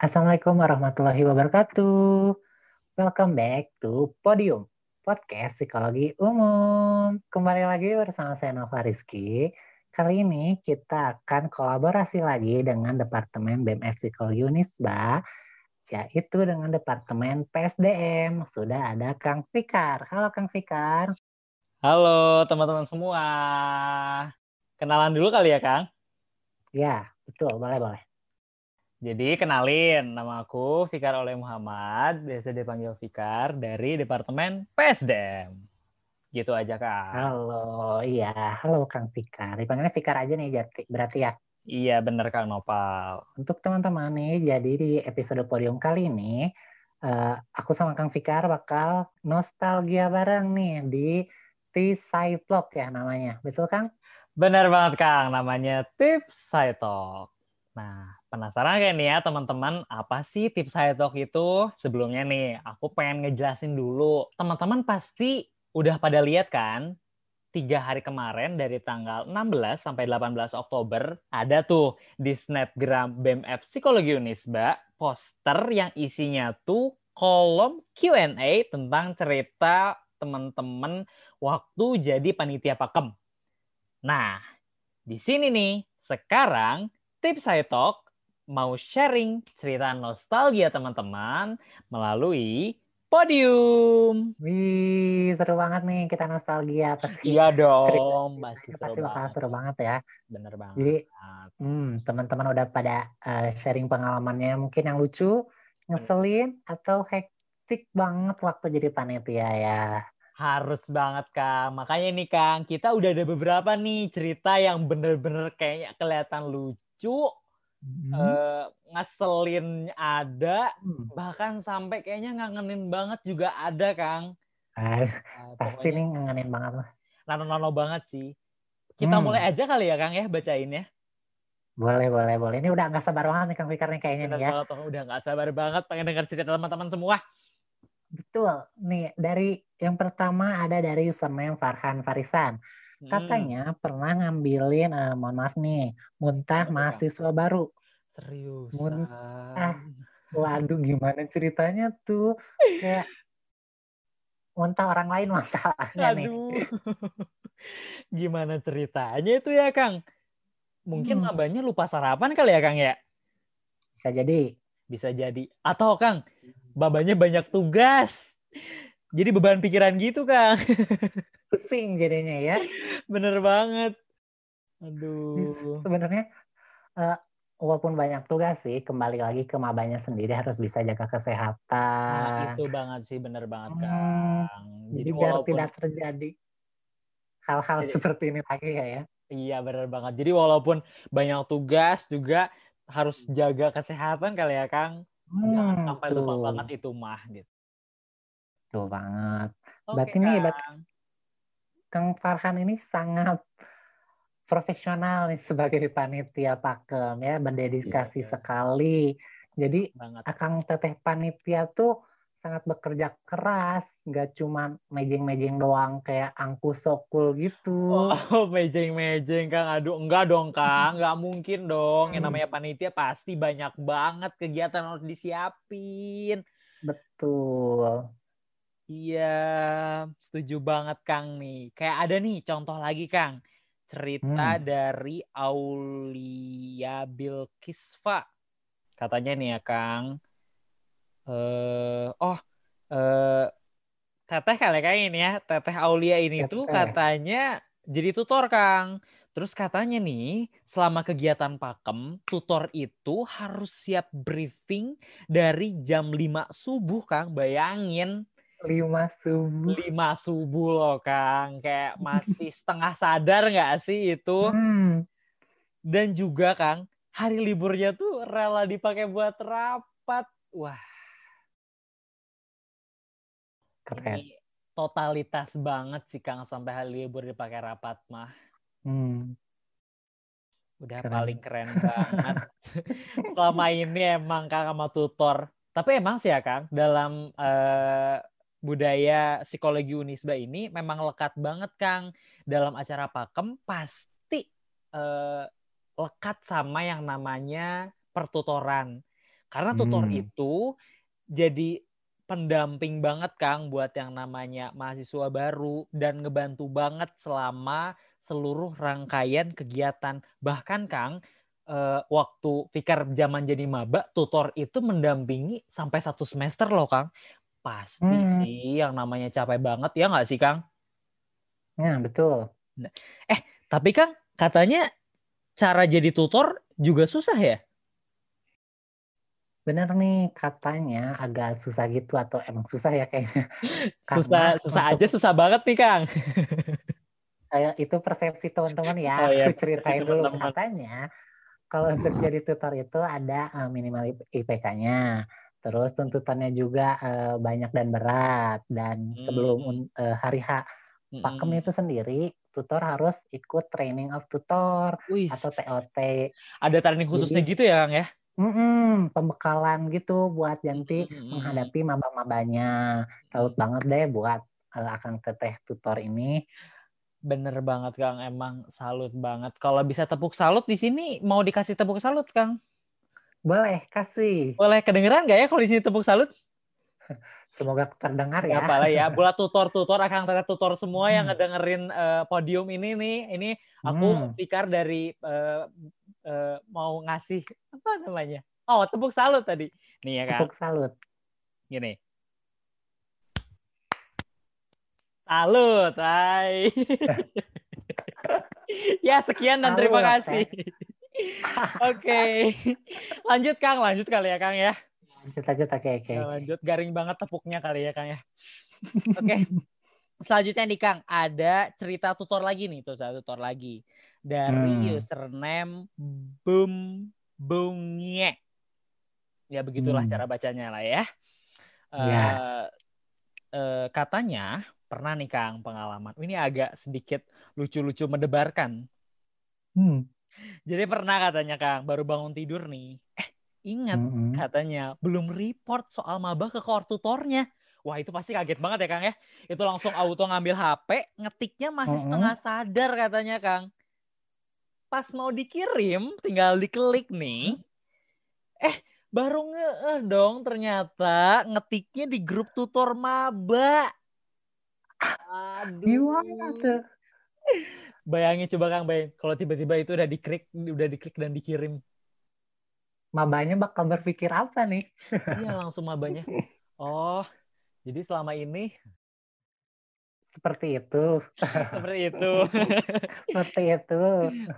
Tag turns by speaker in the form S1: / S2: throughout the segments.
S1: Assalamualaikum warahmatullahi wabarakatuh. Welcome back to Podium, podcast psikologi umum. Kembali lagi bersama saya Nova Rizky. Kali ini kita akan kolaborasi lagi dengan Departemen BMF Psikologi Unisba, yaitu dengan Departemen PSDM. Sudah ada Kang Fikar. Halo Kang Fikar.
S2: Halo teman-teman semua. Kenalan dulu kali ya Kang?
S1: Ya, betul. Boleh-boleh.
S2: Jadi kenalin, nama aku Fikar Oleh Muhammad, biasa dipanggil Fikar dari Departemen PSDM. Gitu aja Kak.
S1: Halo, iya. Halo Kang Fikar. Dipanggilnya Fikar aja nih Jati, berarti ya?
S2: Iya bener Kang Nopal.
S1: Untuk teman-teman nih, jadi di episode podium kali ini, uh, aku sama Kang Fikar bakal nostalgia bareng nih di T-Side Vlog ya namanya. Betul Kang?
S2: Bener banget Kang, namanya Tips Side Talk. Nah, penasaran kayak nih ya teman-teman, apa sih tips saya talk itu? Sebelumnya nih, aku pengen ngejelasin dulu. Teman-teman pasti udah pada lihat kan? Tiga hari kemarin dari tanggal 16 sampai 18 Oktober ada tuh di Snapgram BMF Psikologi Unisba poster yang isinya tuh kolom Q&A tentang cerita teman-teman waktu jadi panitia pakem. Nah, di sini nih, sekarang tips saya talk mau sharing cerita nostalgia teman-teman melalui podium.
S1: Wih, seru banget nih kita nostalgia
S2: pasti. Iya dong, pasti,
S1: pasti bakal seru banget ya.
S2: Bener banget.
S1: Jadi, hmm, teman-teman udah pada uh, sharing pengalamannya mungkin yang lucu, ngeselin, atau hektik banget waktu jadi panitia ya.
S2: Harus banget, Kang. Makanya nih, Kang, kita udah ada beberapa nih cerita yang bener-bener kayaknya kelihatan lucu, hmm. uh, ngeselin ada, hmm. bahkan sampai kayaknya ngangenin banget juga ada, Kang.
S1: Ah, nah, pasti nih ngangenin banget lah.
S2: Nano-nano banget sih. Kita hmm. mulai aja kali ya, Kang ya, bacain ya.
S1: Boleh, boleh, boleh. Ini udah nggak sabar banget nih Kang Fikar nih kayaknya nih ya.
S2: Banget, udah nggak sabar banget pengen dengar cerita teman-teman semua.
S1: Betul. Nih, dari yang pertama ada dari username Farhan Farisan. Katanya hmm. pernah ngambilin, uh, mohon maaf nih, muntah Apa mahasiswa baru.
S2: Serius.
S1: Muntah. Waduh, gimana ceritanya tuh? Kayak muntah orang lain masalahnya nih.
S2: gimana ceritanya itu ya, Kang? Mungkin hmm. abahnya lupa sarapan kali ya, Kang ya?
S1: Bisa jadi.
S2: Bisa jadi. Atau, Kang, babanya banyak tugas. Jadi beban pikiran gitu, Kang.
S1: pusing jadinya ya.
S2: Bener banget. Aduh.
S1: Sebenarnya uh, walaupun banyak tugas sih, kembali lagi ke mabanya sendiri harus bisa jaga kesehatan.
S2: Nah, itu banget sih, bener banget hmm, Kang.
S1: Jadi, jadi biar walaupun... tidak terjadi hal-hal seperti ini lagi ya ya.
S2: Iya bener banget. Jadi walaupun banyak tugas juga harus jaga kesehatan kali ya Kang. Hmm, Jangan sampai tuh. lupa banget itu mah gitu.
S1: Tuh banget. Oke, berarti nih, berarti Kang Farhan ini sangat profesional nih sebagai panitia pakem ya, berdedikasi iya, sekali. Jadi banget. Akang Teteh panitia tuh sangat bekerja keras, nggak cuma mejeng-mejeng doang kayak angku sokul gitu.
S2: Oh, mejeng-mejeng Kang. Aduh, enggak dong Kang, nggak mungkin dong. Yang namanya panitia pasti banyak banget kegiatan harus disiapin.
S1: Betul.
S2: Iya, setuju banget Kang nih. Kayak ada nih contoh lagi Kang. Cerita hmm. dari Aulia Bilkisva. Katanya nih ya Kang. Uh, oh, uh, Teteh kali kayak ini ya. Teteh Aulia ini Teteh. tuh katanya jadi tutor Kang. Terus katanya nih, selama kegiatan pakem, tutor itu harus siap briefing dari jam 5 subuh, Kang. Bayangin
S1: lima subuh.
S2: Lima subuh loh kang. Kayak masih setengah sadar nggak sih itu? Hmm. dan juga kang hari liburnya tuh rela dipakai buat rapat. Wah.
S1: Keren.
S2: Ini totalitas banget sih kang sampai hari libur dipakai rapat mah. Hmm. udah keren. paling keren banget. Selama ini emang kang sama tutor. Tapi emang sih ya kang dalam uh, budaya psikologi Unisba ini memang lekat banget Kang dalam acara pakem pasti eh, lekat sama yang namanya pertutoran Karena tutor
S1: Hmm.
S2: itu jadi pendamping banget Kang buat yang namanya mahasiswa baru dan ngebantu banget selama seluruh rangkaian kegiatan. Bahkan Kang eh, waktu Fikar zaman jadi maba, tutor itu mendampingi sampai satu semester loh Kang. Pasti
S1: Hmm.
S2: sih yang namanya capek banget ya nggak sih Kang?
S1: Nah, betul.
S2: Tapi Kang katanya cara jadi tutor juga susah ya?
S1: Bener nih, katanya agak susah gitu atau emang susah ya kayaknya.
S2: Susah, susah
S1: untuk
S2: aja susah banget nih Kang.
S1: kayak itu persepsi teman-teman ya.
S2: Oh iya,
S1: Aku ceritain dulu katanya kalau untuk jadi tutor itu ada eh, minimal IPK-nya. Terus tuntutannya juga eh, banyak dan berat dan sebelum
S2: Hmm.
S1: un- eh, hari H pakem
S2: Mm-mm.
S1: itu sendiri tutor harus ikut training of tutor
S2: Wih,
S1: atau TOT.
S2: ada training khususnya
S1: Jadi-
S2: gitu ya Kang ya?
S1: Mm-mm, pembekalan gitu buat nanti
S2: Mm-mm.
S1: menghadapi maba-mabanya. Salut banget deh buat eh, Akang Teteh tutor ini.
S2: Bener banget Kang, emang salut banget. Kalau bisa tepuk salut di sini mau dikasih tepuk salut Kang.
S1: Boleh kasih.
S2: Boleh kedengeran nggak ya kalau di sini tepuk salut?
S1: Semoga terdengar ya.
S2: apa-apa ya. Buat tutor-tutor, akan teteh tutor semua yang
S1: Hmm.
S2: ngedengerin eh, podium ini nih, ini aku
S1: Hmm.
S2: Fikar dari eh, eh, mau ngasih apa namanya? Oh, tepuk salut tadi. Nih ya Kang,
S1: Tepuk salut.
S2: gini. Salut, hai. ya sekian dan terima
S1: Salut,
S2: kasih. Oke, lanjut Kang, lanjut kali ya Kang ya.
S1: Lanjut lanjut oke oke.
S2: Ya, lanjut garing banget tepuknya kali ya Kang ya. Oke. Selanjutnya nih Kang, ada cerita tutor lagi nih, tuh saya tutor lagi dari
S1: Hmm.
S2: username Bum Bungye. Ya begitulah
S1: Hmm.
S2: cara bacanya lah ya.
S1: Ya.
S2: Eh, eh, katanya pernah nih Kang pengalaman. Ini agak sedikit lucu-lucu mendebarkan.
S1: Hmm.
S2: Jadi pernah katanya Kang baru bangun tidur nih. Eh ingat
S1: Mm-mm.
S2: katanya belum report soal maba ke koor tutornya. Wah itu pasti kaget banget ya Kang ya. Itu langsung auto ngambil HP, ngetiknya masih
S1: Mm-mm.
S2: setengah sadar katanya Kang. Pas mau dikirim, tinggal diklik nih. Eh baru ngeh dong ternyata ngetiknya di grup tutor maba. Aduh.
S1: Gimana tuh?
S2: Bayangin coba Kang, bayangin kalau tiba-tiba itu udah diklik, udah diklik dan dikirim.
S1: Mabanya bakal berpikir apa nih?
S2: Iya langsung mabanya. Oh, jadi selama ini
S1: Seperti itu.
S2: seperti itu.
S1: Seperti itu.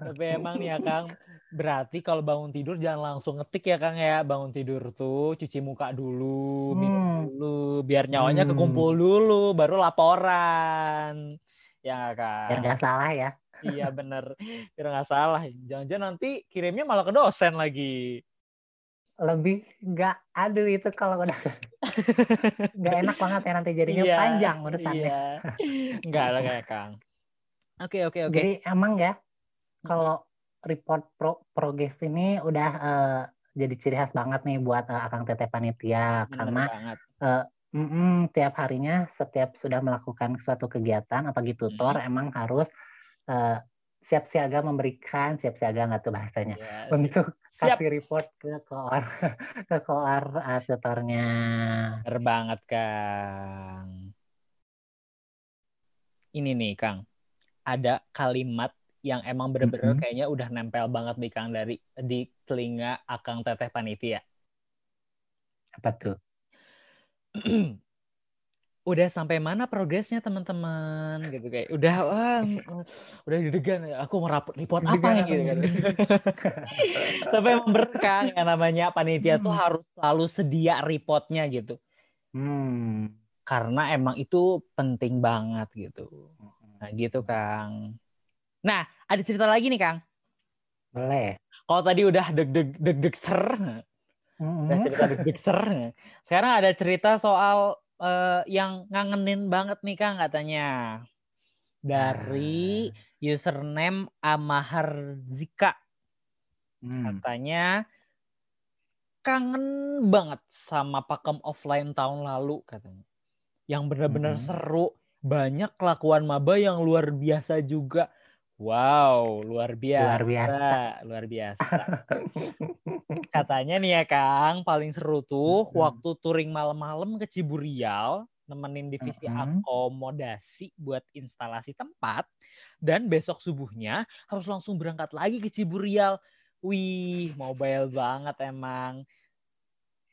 S2: Tapi emang nih ya Kang, berarti kalau bangun tidur jangan langsung ngetik ya Kang ya. Bangun tidur tuh cuci muka dulu, minum
S1: Hmm.
S2: dulu, biar nyawanya
S1: Hmm.
S2: kekumpul dulu, baru laporan. Ya nggak, Kang?
S1: Biar nggak salah ya.
S2: Iya bener, biar nggak salah. Jangan-jangan nanti kirimnya malah ke dosen lagi.
S1: Lebih nggak aduh itu kalau udah nggak enak banget ya nanti jadinya
S2: Iya,
S1: panjang urusannya.
S2: Iya. Enggak lah kayak Kang. Oke oke oke.
S1: Jadi emang ya kalau report pro progres ini udah eh, jadi ciri khas banget nih buat eh, Akang Teteh Panitia
S2: Bener
S1: karena
S2: banget.
S1: Mm-mm, tiap harinya setiap sudah melakukan suatu kegiatan apalagi tutor
S2: Hmm.
S1: emang harus eh, siap siaga memberikan siap siaga nggak tuh bahasanya
S2: Iya,
S1: untuk
S2: Siap.
S1: kasih report ke koor ke koor eh, tutornya.
S2: Bener banget, Kang. Ini nih, Kang. Ada kalimat yang emang bener-bener
S1: Mhm.
S2: kayaknya udah nempel banget nih, Kang, dari di telinga Akang Teteh Panitia.
S1: Apa tuh?
S2: udah sampai mana progresnya teman-teman? Gitu kayak udah wah, udah deg-degan aku mau rapor report apa nih gitu kan. Tapi emang Kang yang namanya panitia tuh
S1: Hmm.
S2: harus selalu sedia reportnya gitu.
S1: Hmm.
S2: karena emang itu penting banget gitu. Nah gitu Kang. Nah ada cerita lagi nih Kang.
S1: Boleh.
S2: kalau tadi udah deg-deg deg-deg ser Udah cerita deg-deg ser sekarang ada cerita soal eh, yang ngangenin banget nih Kang katanya. Dari username Amaharzika.
S1: Hmm.
S2: katanya kangen banget sama pakem offline tahun lalu katanya. Yang benar-benar
S1: Mhm.
S2: seru. Banyak kelakuan maba yang luar biasa juga Wow, luar biasa.
S1: Luar biasa.
S2: Luar biasa. Katanya nih ya Kang, paling seru tuh
S1: Mm-mm.
S2: waktu touring malam-malam ke Ciburial, nemenin divisi
S1: Mm-mm.
S2: akomodasi buat instalasi tempat, dan besok subuhnya harus langsung berangkat lagi ke Ciburial. Wih, mobile banget emang.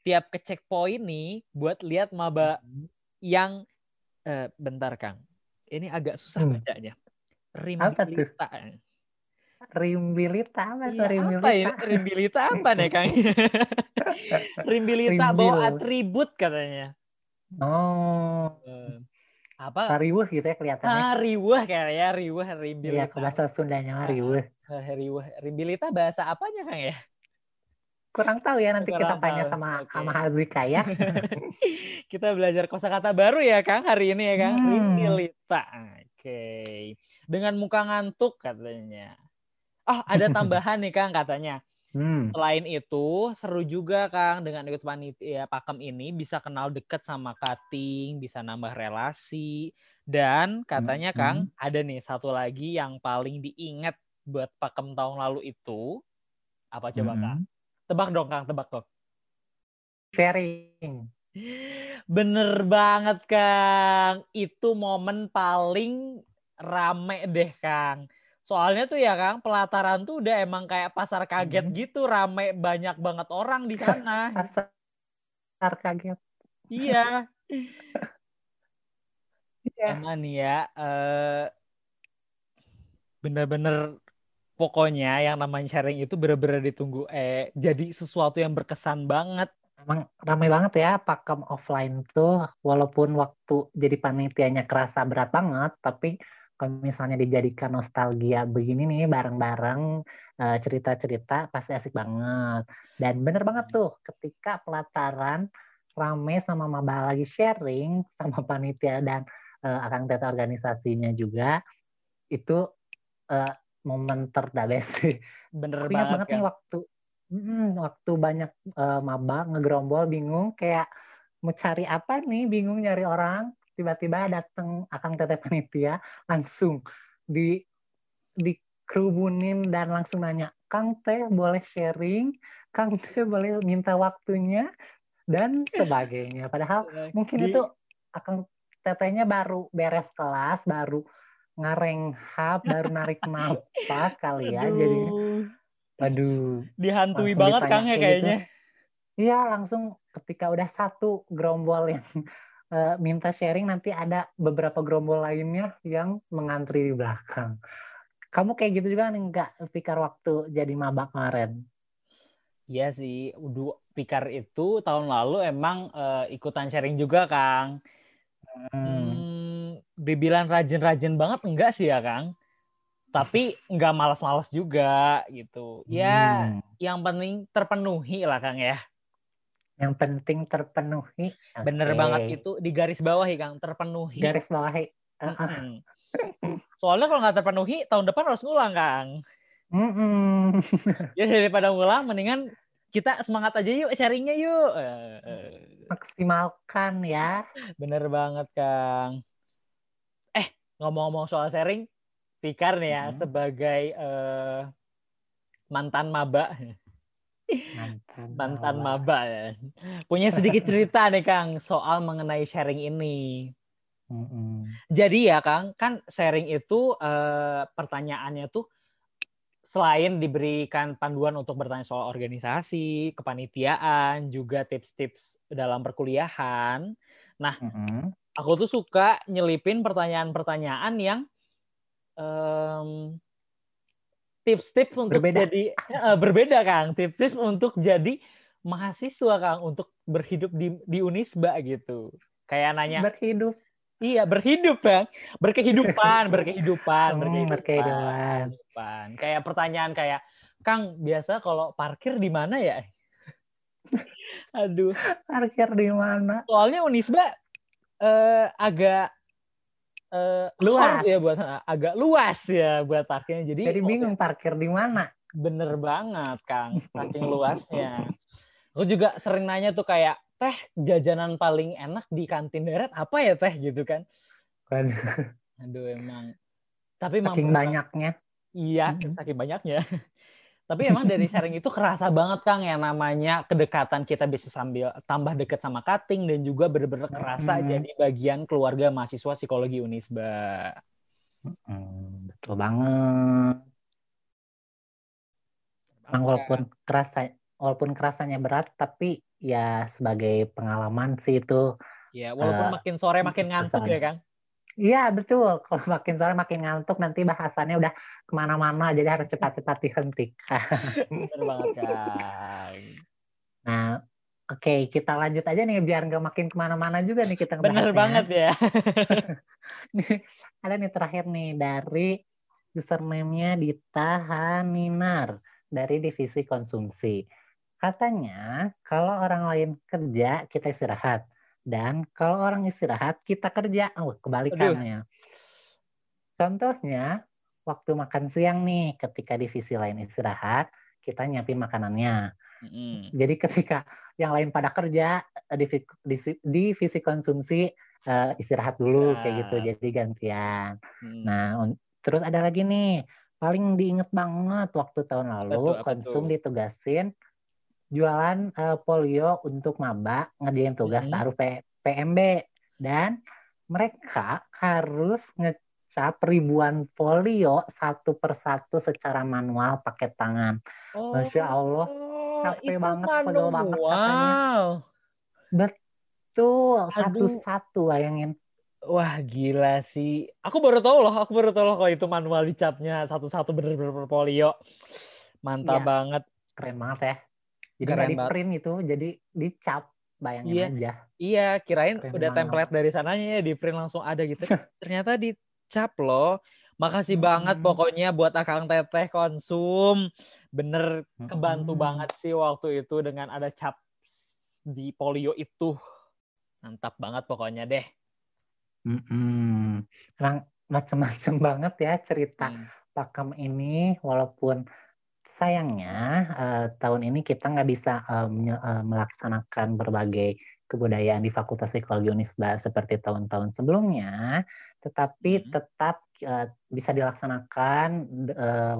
S2: Tiap ke checkpoint nih buat lihat maba yang eh, bentar Kang. Ini agak susah
S1: Hmm.
S2: bacanya.
S1: Apa tuh?
S2: Rimbilita.
S1: Rimbilita apa
S2: Iya,
S1: Rimbilita?
S2: apa ini? Rimbilita apa nih Kang? Rimbilita bawa
S1: Rimbil.
S2: atribut katanya.
S1: Oh,
S2: Eh, apa?
S1: riwuh gitu ya kelihatannya.
S2: Ah, riweh kayaknya, riweh, rimbilita.
S1: Iya, ke bahasa Sundanya mah riwuh.
S2: Eh, riweh. Rimbilita bahasa apanya Kang ya?
S1: Kurang tahu ya nanti kita
S2: Kurang
S1: tanya
S2: tahu.
S1: sama
S2: Oke.
S1: sama Hazika ya.
S2: Kita belajar kosakata baru ya Kang hari ini ya Kang.
S1: Hmm.
S2: Rimbilita. Oke. Dengan muka ngantuk katanya. Ah, ada tambahan nih Kang katanya.
S1: Hmm.
S2: Selain itu, seru juga Kang dengan ikut panitia pakem ini bisa kenal deket sama Kating, bisa nambah relasi. Dan katanya
S1: Hmm,
S2: Kang, ada nih satu lagi yang paling diingat buat pakem tahun lalu itu apa coba Kang?
S1: Mm-mm.
S2: Tebak dong Kang, tebak dong.
S1: Sharing.
S2: Bener banget Kang. Itu momen paling rame deh Kang. Soalnya tuh ya Kang, pelataran tuh udah emang kayak pasar kaget
S1: Hmm.
S2: gitu, rame banyak banget orang di sana.
S1: Pasar kaget.
S2: iya,
S1: Iya.
S2: emang nih ya. eh, bener-bener pokoknya yang namanya sharing itu bener-bener ditunggu. Eh, jadi sesuatu yang berkesan banget.
S1: Emang ramai banget ya pakem offline tuh walaupun waktu jadi panitianya kerasa berat banget tapi kalau misalnya dijadikan nostalgia begini nih bareng-bareng eh, cerita-cerita pasti asik banget. Dan bener banget tuh ketika pelataran rame sama maba lagi sharing sama panitia dan eh, akang organisasinya juga itu eh, momen terdabes sih.
S2: Bener
S1: Aku
S2: banget
S1: banget
S2: kan.
S1: nih waktu mm, waktu banyak eh, maba ngegerombol bingung kayak mau cari apa nih bingung nyari orang tiba-tiba datang akang teteh panitia langsung di dikerubunin dan langsung nanya Kang teh boleh sharing? Kang teh boleh minta waktunya? Dan sebagainya. Padahal mungkin itu akang tetehnya baru beres kelas baru ngarenghap baru narik napas kali ya jadinya.
S2: Aduh,
S1: Waduh,
S2: dihantui banget Kang ya
S1: kayak gitu.
S2: kayaknya.
S1: iya langsung ketika udah satu gerombol yang eh, minta sharing nanti ada beberapa gerombol lainnya yang mengantri di belakang. Kamu kayak gitu juga nih nggak pikir waktu jadi maba kemarin?
S2: Iya sih, Pikar itu tahun lalu emang eh, ikutan sharing juga, Kang.
S1: Hmm.
S2: Hmm, dibilang rajin-rajin banget enggak sih ya, Kang? Tapi enggak malas-malas juga gitu. Ya,
S1: Hmm.
S2: yang penting terpenuhi lah, Kang ya.
S1: Yang penting terpenuhi.
S2: Bener banget itu di garis bawah ya, Kang, terpenuhi.
S1: Garis bawahi. Eh, eh.
S2: Mm-mm. Soalnya kalau nggak terpenuhi, tahun depan harus ngulang, Kang.
S1: Mm-mm.
S2: Ya daripada ngulang, mendingan kita semangat aja yuk, sharingnya yuk.
S1: Maksimalkan ya.
S2: Bener banget, Kang. Eh, ngomong-ngomong soal sharing, Pikar nih ya,
S1: Mhm.
S2: sebagai eh, mantan maba,
S1: Mantan.
S2: mantan
S1: maba.
S2: ya. Punya sedikit cerita nih, Kang, soal mengenai sharing ini.
S1: Mm-mm.
S2: Jadi ya, Kang, kan sharing itu eh, pertanyaannya tuh selain diberikan panduan untuk bertanya soal organisasi, kepanitiaan, juga tips-tips dalam perkuliahan.
S1: Mm-mm.
S2: aku tuh suka nyelipin pertanyaan-pertanyaan yang em, tips-tips untuk
S1: Berbeda.
S2: jadi eh, berbeda Kang, tips-tips untuk jadi mahasiswa Kang untuk berhidup di di Unisba gitu. Kayak nanya,
S1: Berhidup.
S2: iya berhidup Bang, berkehidupan, berkehidupan,
S1: Hmm,
S2: berkehidupan,
S1: berkehidupan.
S2: berkehidupan. Kayak pertanyaan kayak, Kang, biasa kalau parkir di mana ya? Aduh,
S1: Parkir di mana?
S2: soalnya Unisba eh, agak eh,
S1: Luas.
S2: ya buat agak luas ya buat parkirnya. Jadi,
S1: Jadi bingung parkir di mana?
S2: bener banget Kang, saking luasnya. Aku juga sering nanya tuh kayak teh jajanan paling enak di kantin darat apa ya teh gitu kan?
S1: Waduh,
S2: Aduh emang. Tapi
S1: Saking banyaknya.
S2: Iya, saking banyaknya. Tapi emang dari sharing itu kerasa banget Kang yang namanya kedekatan kita bisa sambil tambah deket sama cutting dan juga bener-bener kerasa hmm. jadi bagian keluarga mahasiswa psikologi Unisba.
S1: Hmm, betul banget. Emang walaupun kerasa walaupun kerasanya berat tapi ya sebagai pengalaman sih itu.
S2: Ya walaupun uh, makin sore makin ngantuk ya Kang.
S1: Iya betul. Kalau makin sore makin ngantuk nanti bahasannya udah ke mana-mana jadi harus cepat-cepat dihentikan. Benar banget kan. Nah oke okay, kita lanjut aja nih biar nggak makin ke mana-mana juga nih kita
S2: ngebahasnya. Benar banget ya.
S1: nih, ada nih terakhir nih dari username-nya Dita dari divisi konsumsi. Katanya kalau orang lain kerja kita istirahat dan kalau orang istirahat, kita kerja. Oh, kebalikannya. Aduh. Contohnya, waktu makan siang nih, ketika divisi lain istirahat, kita nyiapin makanannya. Mm-hmm. Jadi ketika yang lain pada kerja, eh, divisi, divisi konsumsi uh, istirahat dulu ya. kayak gitu. Jadi gantian. Mm. Nah, terus ada lagi nih, paling diinget banget waktu tahun lalu betul, konsum betul. ditugasin jualan uh, polio untuk maba ngerjain tugas hmm. taruh P PMB dan mereka harus ngecap ribuan polio satu persatu secara manual pakai tangan. Oh, Masya Allah, capek banget, pegel banget katanya. Betul, satu-satu bayangin.
S2: Wah gila sih. Aku baru tahu loh, aku baru tahu loh kalau itu manual dicapnya satu-satu bener-bener polio. Mantap ya, banget.
S1: Keren banget ya. Jadi nggak di print itu, jadi dicap. Bayangin
S2: iya,
S1: aja.
S2: Iya, kirain Keren udah banget. template dari sananya ya di print langsung ada gitu. Ternyata dicap loh. Makasih hmm. banget pokoknya buat Akang Teteh konsum. Bener kebantu hmm. banget sih waktu itu dengan ada cap di polio itu. Mantap banget pokoknya deh.
S1: Hmm. Macem-macem banget ya cerita hmm. pakem ini walaupun sayangnya uh, tahun ini kita nggak bisa uh, melaksanakan berbagai kebudayaan di Fakultas Psikologi Unisba seperti tahun-tahun sebelumnya, tetapi hmm. tetap uh, bisa dilaksanakan uh,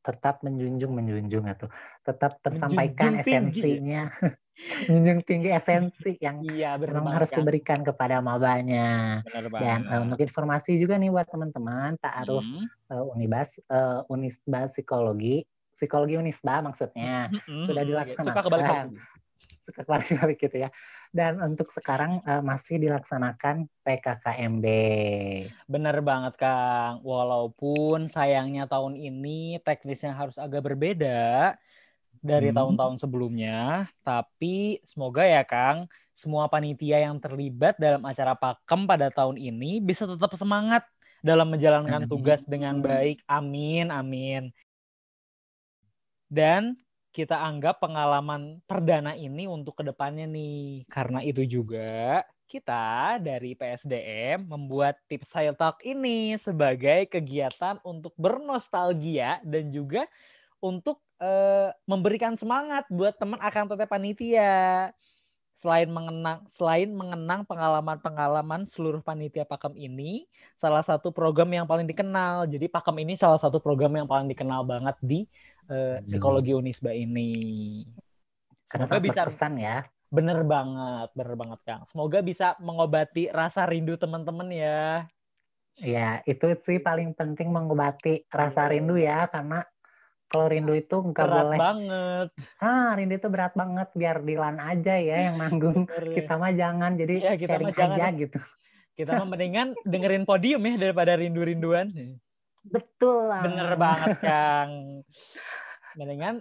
S1: tetap menjunjung menjunjung itu tetap tersampaikan menjunjung esensinya. Menjunjung tinggi esensi yang iya, memang harus diberikan kepada mabanya. Dan uh, untuk informasi juga nih buat teman-teman taaruf hmm. uh, Unibas uh, Unisba Psikologi psikologi Unisba maksudnya mm-hmm. sudah dilaksanakan. Suka kebalik Suka kebalik gitu ya. Dan untuk sekarang uh, masih dilaksanakan PKKMB.
S2: Bener banget Kang. Walaupun sayangnya tahun ini teknisnya harus agak berbeda dari hmm. tahun-tahun sebelumnya, tapi semoga ya Kang, semua panitia yang terlibat dalam acara Pakem pada tahun ini bisa tetap semangat dalam menjalankan tugas dengan baik. Amin, amin. Dan kita anggap pengalaman perdana ini untuk ke depannya nih. Karena itu juga kita dari PSDM membuat tips saya talk ini sebagai kegiatan untuk bernostalgia dan juga untuk uh, memberikan semangat buat teman akan tetap panitia selain mengenang selain mengenang pengalaman-pengalaman seluruh panitia Pakem ini, salah satu program yang paling dikenal. Jadi Pakem ini salah satu program yang paling dikenal banget di uh, psikologi Unisba ini.
S1: Karena Semoga bisa berkesan ya.
S2: Bener banget, bener banget Kang. Semoga bisa mengobati rasa rindu teman-teman ya.
S1: Ya, itu sih paling penting mengobati rasa iya. rindu ya, karena kalau rindu itu nggak boleh.
S2: Berat banget.
S1: Ah, rindu itu berat banget. Biar Dilan aja ya yang manggung. kita mah jangan. Jadi ya, kita sharing aja jangan. gitu.
S2: Kita mah mendingan dengerin podium ya daripada rindu-rinduan.
S1: Betul lah.
S2: Bener banget, Kang. Mendingan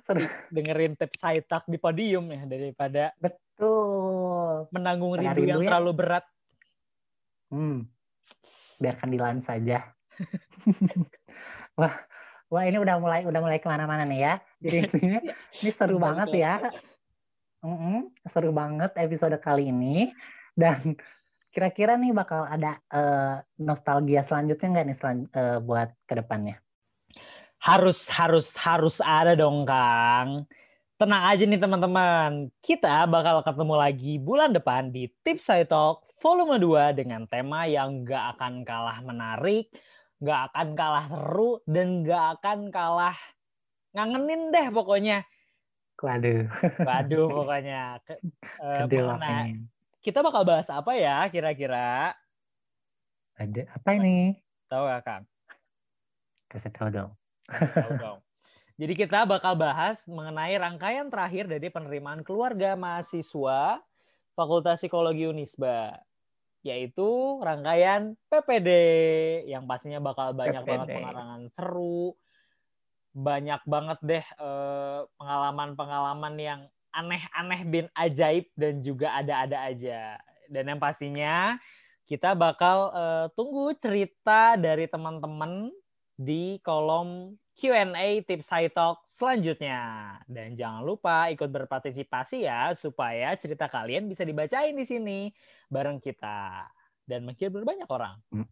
S2: dengerin tips Saitak di podium ya daripada
S1: betul
S2: menanggung rindu, rindu yang ya. terlalu berat.
S1: Hmm. Biarkan Dilan saja. Wah, Wah ini udah mulai udah mulai ke mana-mana nih ya. Jadi intinya ini seru banget ya. Mm -mm, seru banget episode kali ini. Dan kira-kira nih bakal ada uh, nostalgia selanjutnya nggak nih selan uh, buat ke depannya?
S2: Harus harus harus ada dong Kang. Tenang aja nih teman-teman. Kita bakal ketemu lagi bulan depan di Tips Saya Talk volume 2 dengan tema yang nggak akan kalah menarik nggak akan kalah seru dan nggak akan kalah ngangenin deh pokoknya.
S1: Waduh.
S2: Waduh pokoknya. Ke, uh, nah, kita bakal bahas apa ya kira-kira?
S1: Ada apa ini?
S2: Tahu gak Kang?
S1: Kasih tahu dong.
S2: Tahu dong. Jadi kita bakal bahas mengenai rangkaian terakhir dari penerimaan keluarga mahasiswa Fakultas Psikologi Unisba, yaitu rangkaian PPD yang pastinya bakal banyak PPD. banget pengalaman seru, banyak banget deh eh, pengalaman-pengalaman yang aneh-aneh bin ajaib dan juga ada-ada aja. Dan yang pastinya kita bakal uh, tunggu cerita dari teman-teman di kolom Q&A tips High Talk selanjutnya. Dan jangan lupa ikut berpartisipasi ya supaya cerita kalian bisa dibacain di sini bareng kita dan menghibur banyak orang. Hmm.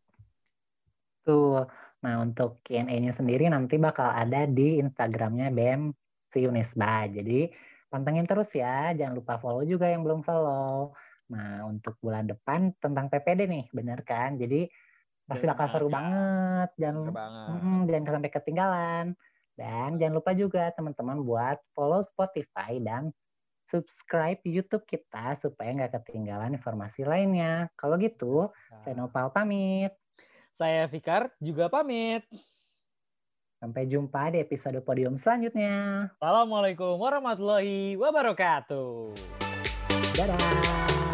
S1: Tuh. Nah, untuk Q&A-nya sendiri nanti bakal ada di Instagramnya BEM Siunisba. Jadi pantengin terus ya, jangan lupa follow juga yang belum follow. Nah, untuk bulan depan tentang PPD nih, bener kan? Jadi pasti bakal seru banget jangan seru banget. Mm, jangan sampai ketinggalan dan jangan lupa juga teman-teman buat follow Spotify dan subscribe YouTube kita supaya nggak ketinggalan informasi lainnya. Kalau gitu, nah. saya Nopal pamit.
S2: Saya Fikar juga pamit.
S1: Sampai jumpa di episode podium selanjutnya.
S2: Assalamualaikum warahmatullahi wabarakatuh.
S1: Dadah.